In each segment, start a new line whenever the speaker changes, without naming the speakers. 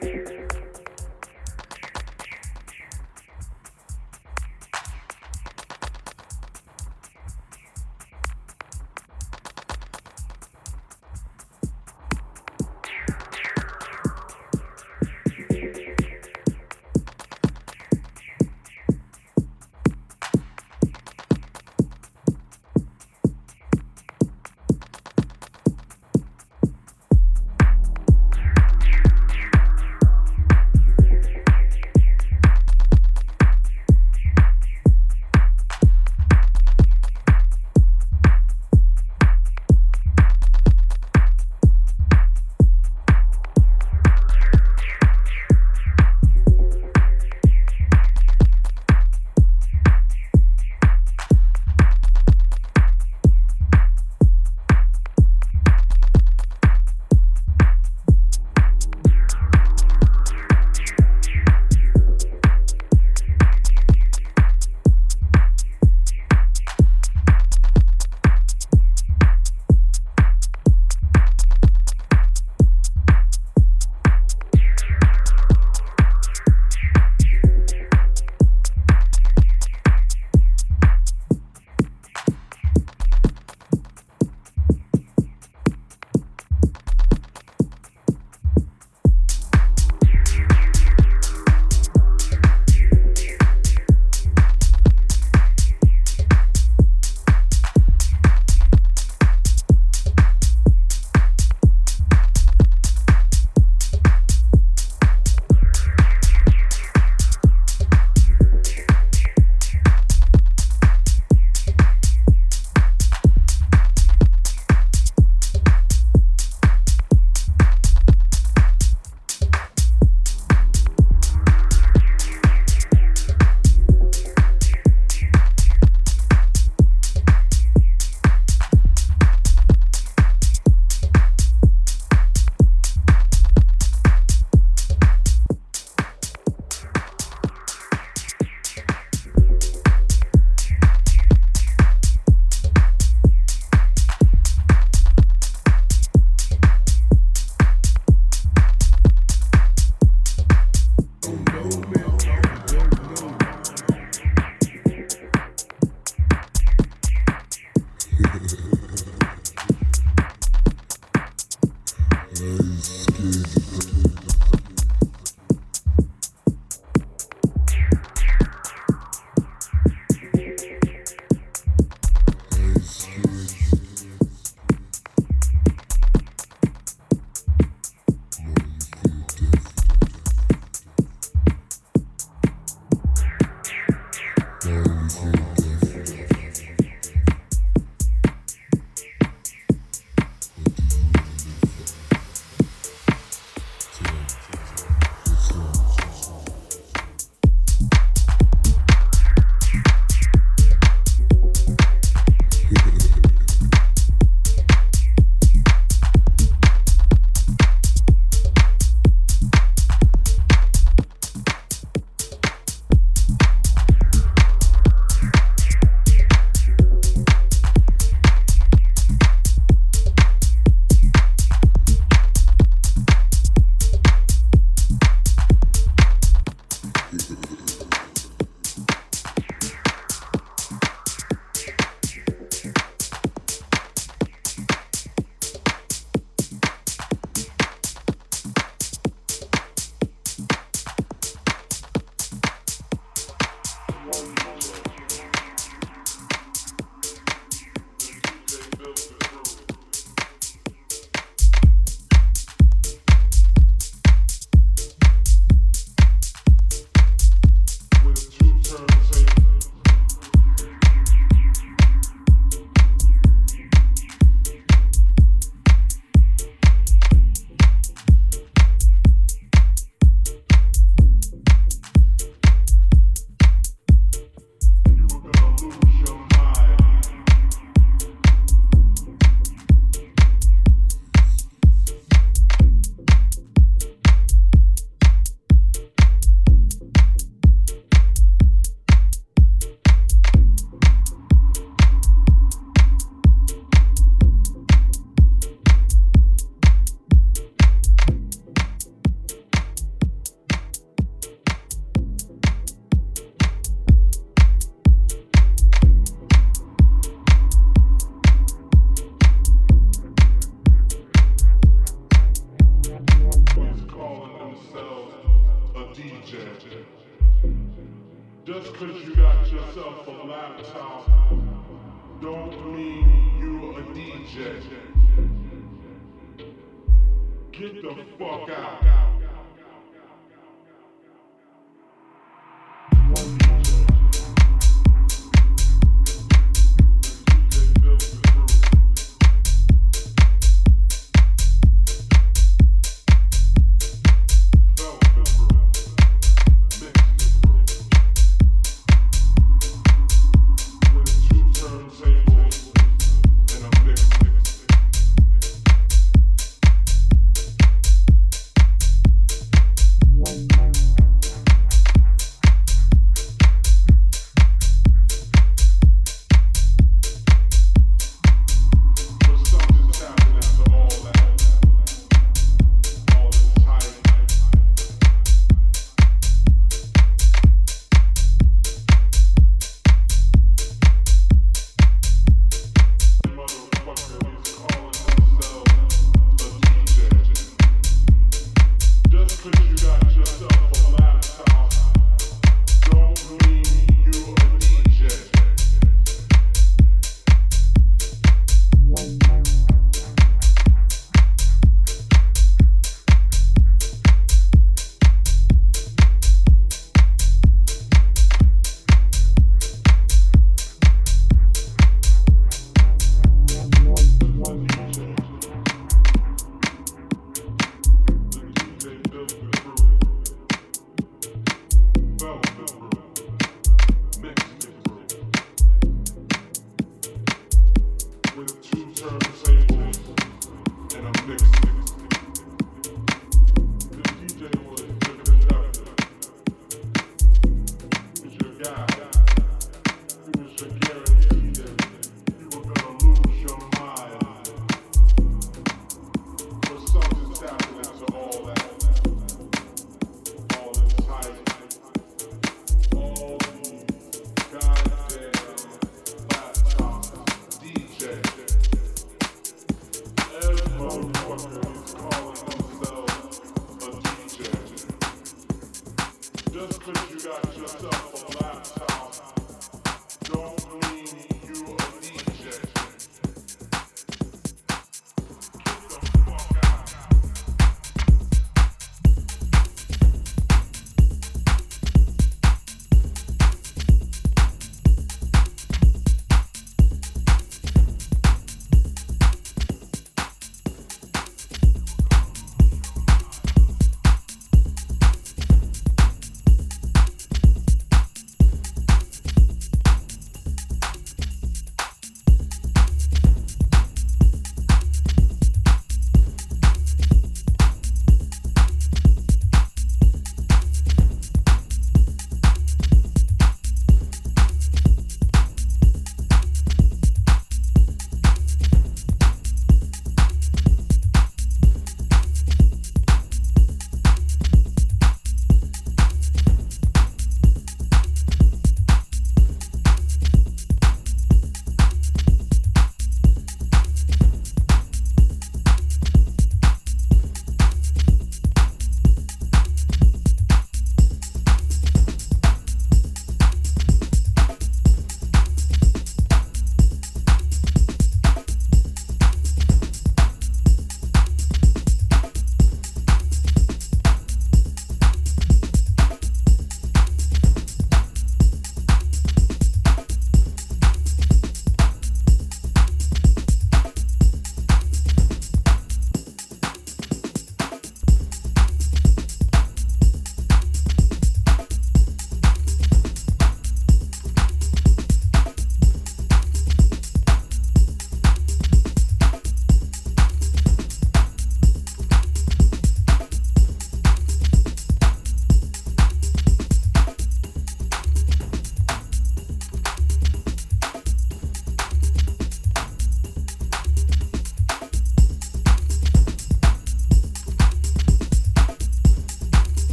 you.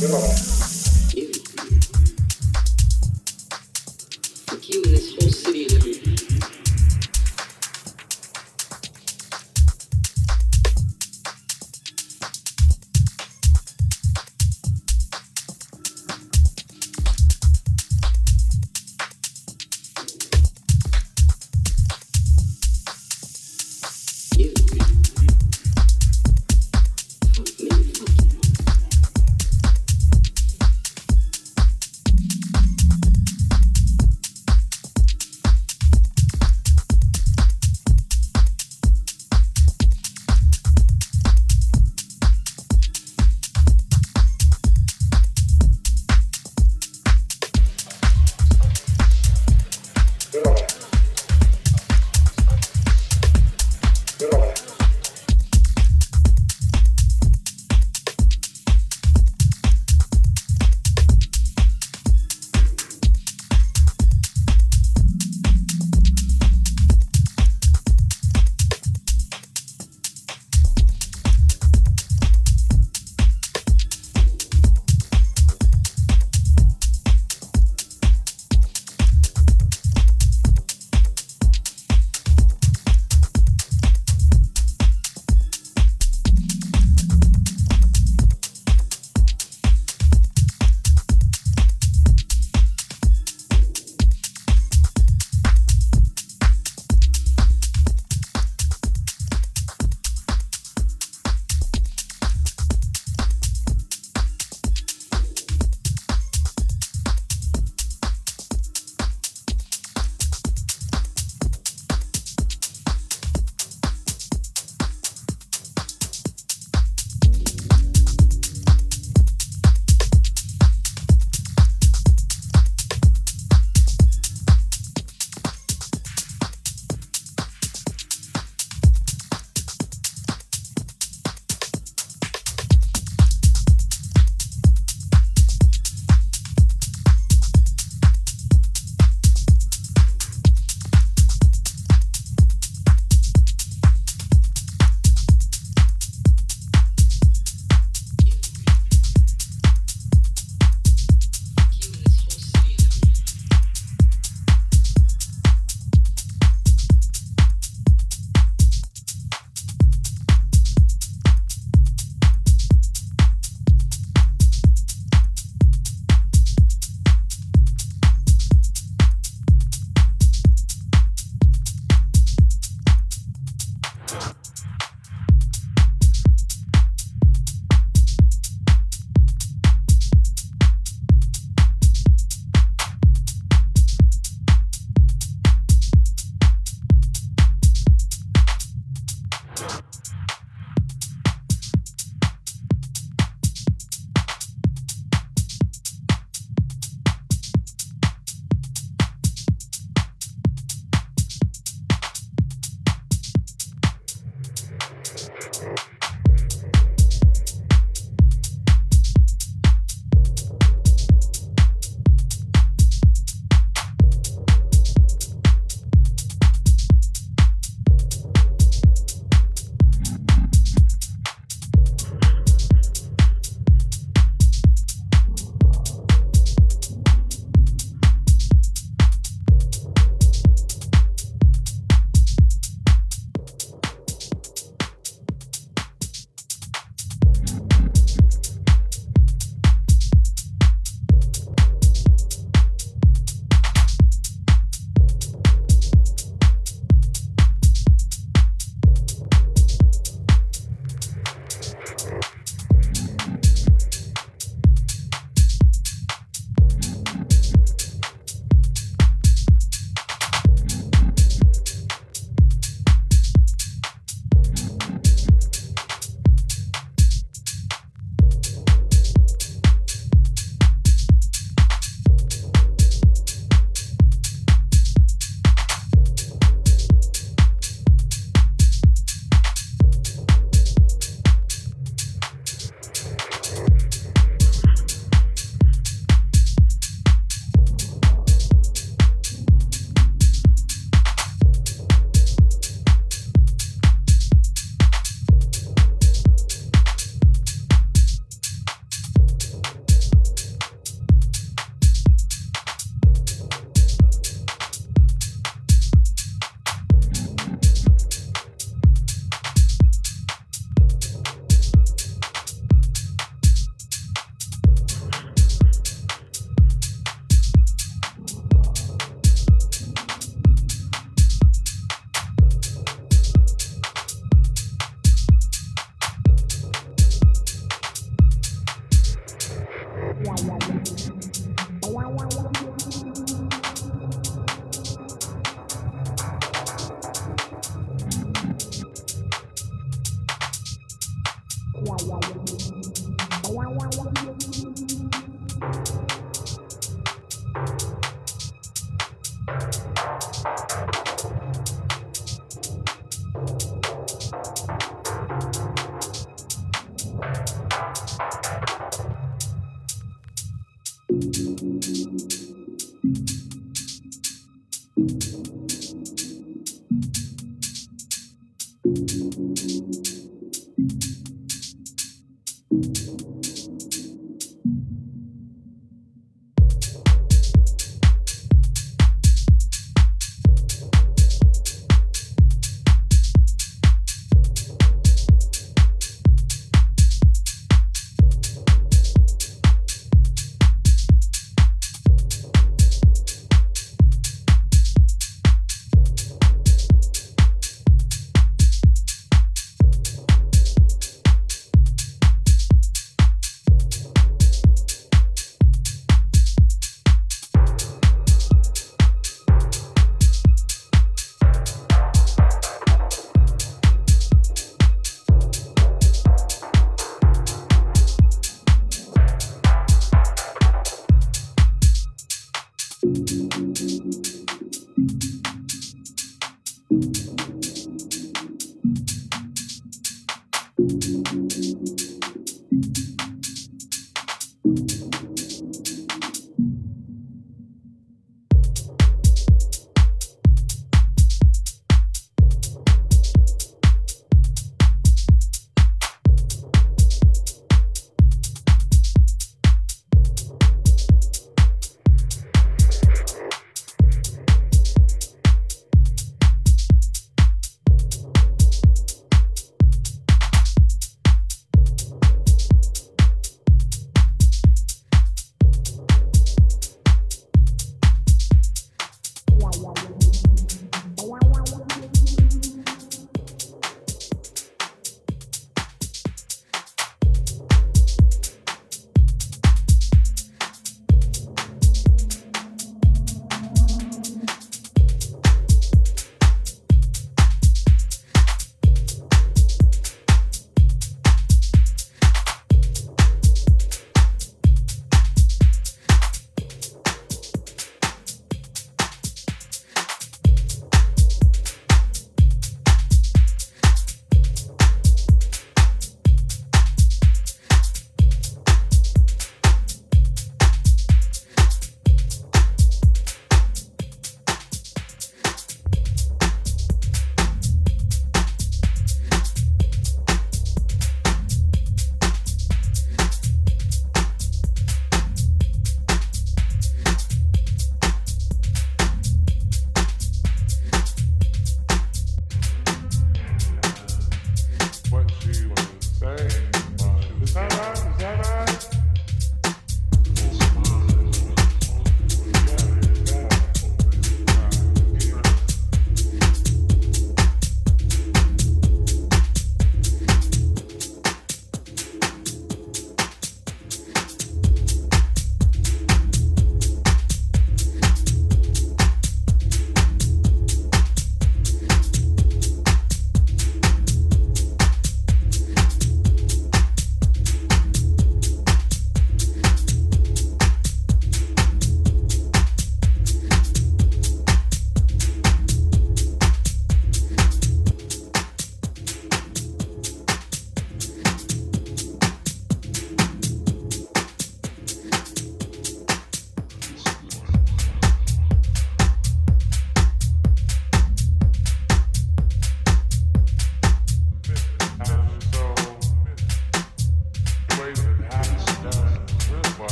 Genau.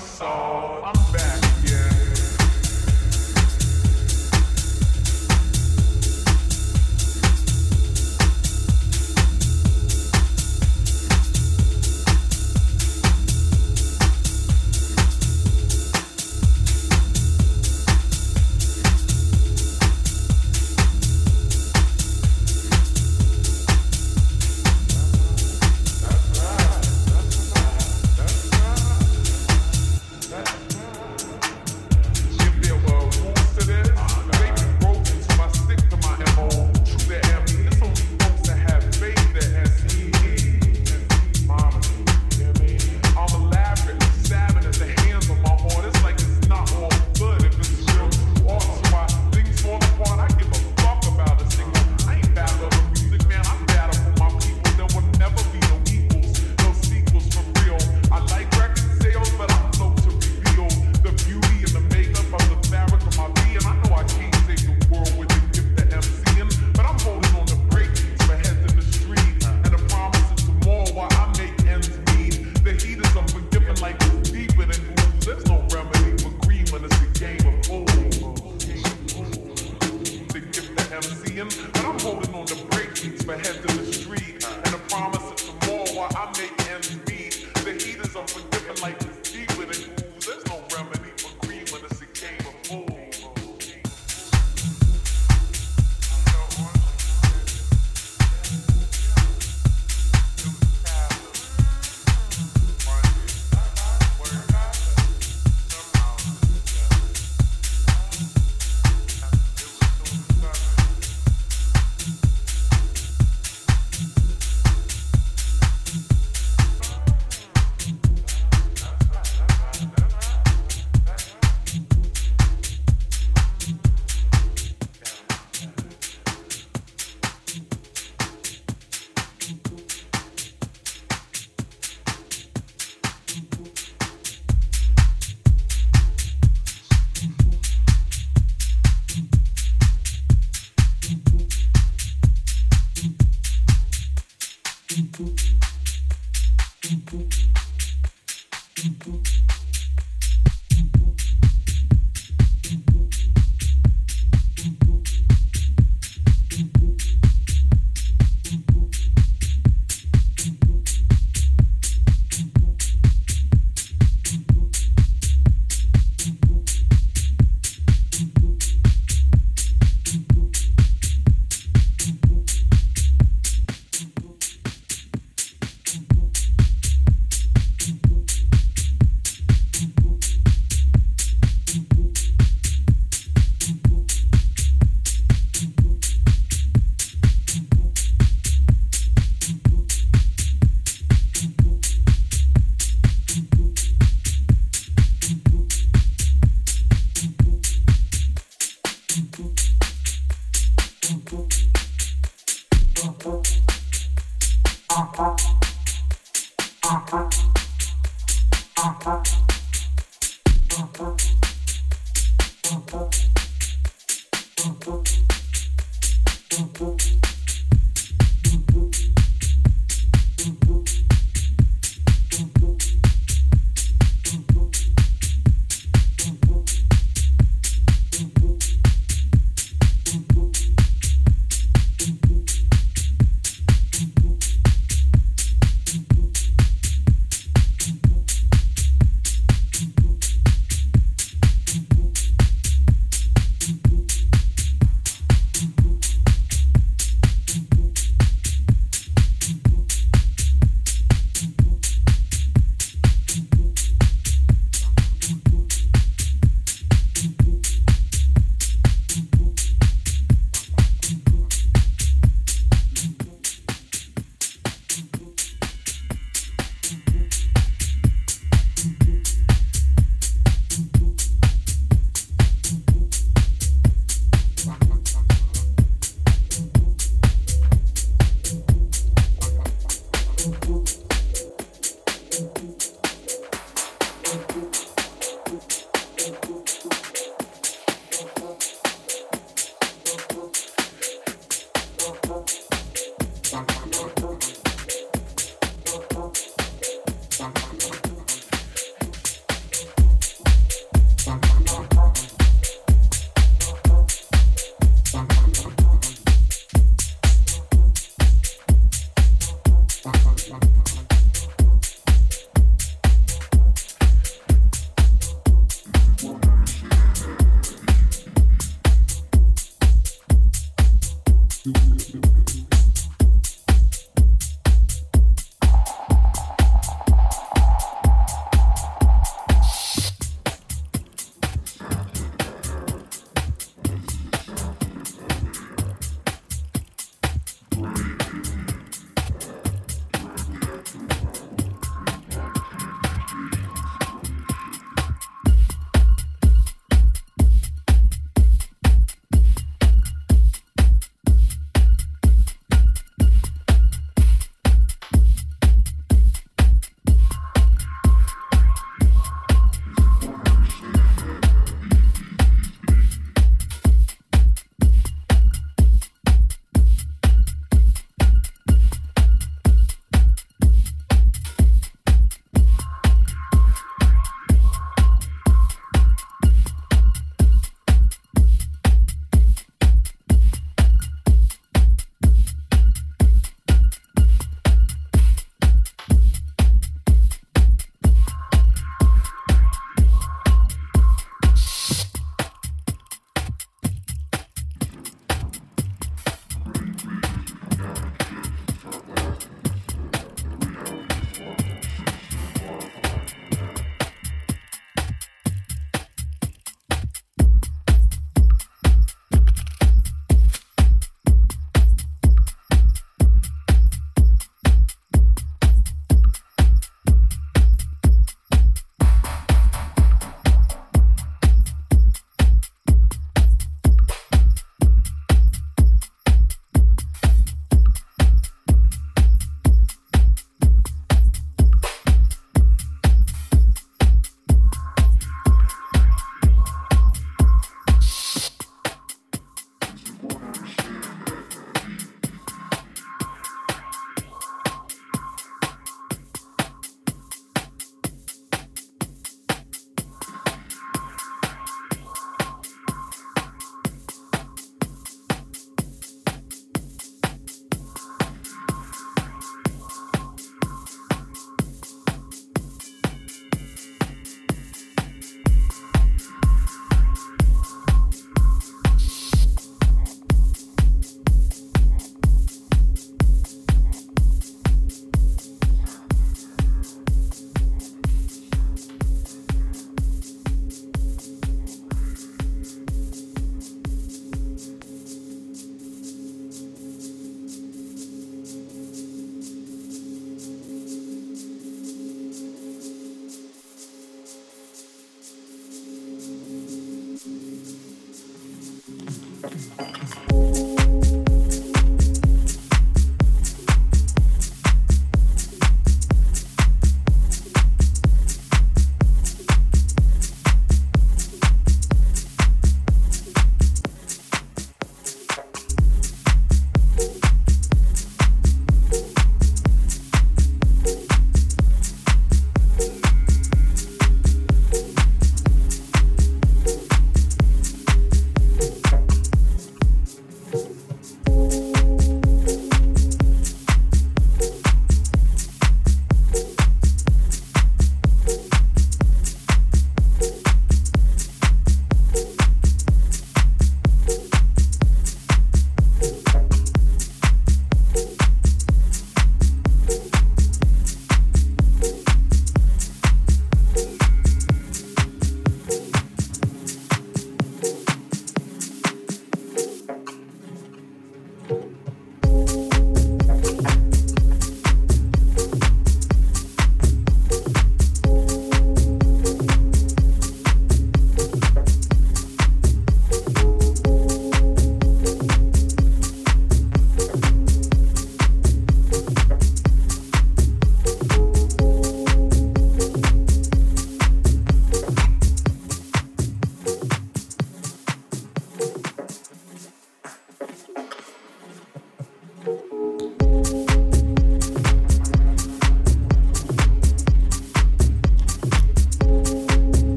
I'm
back.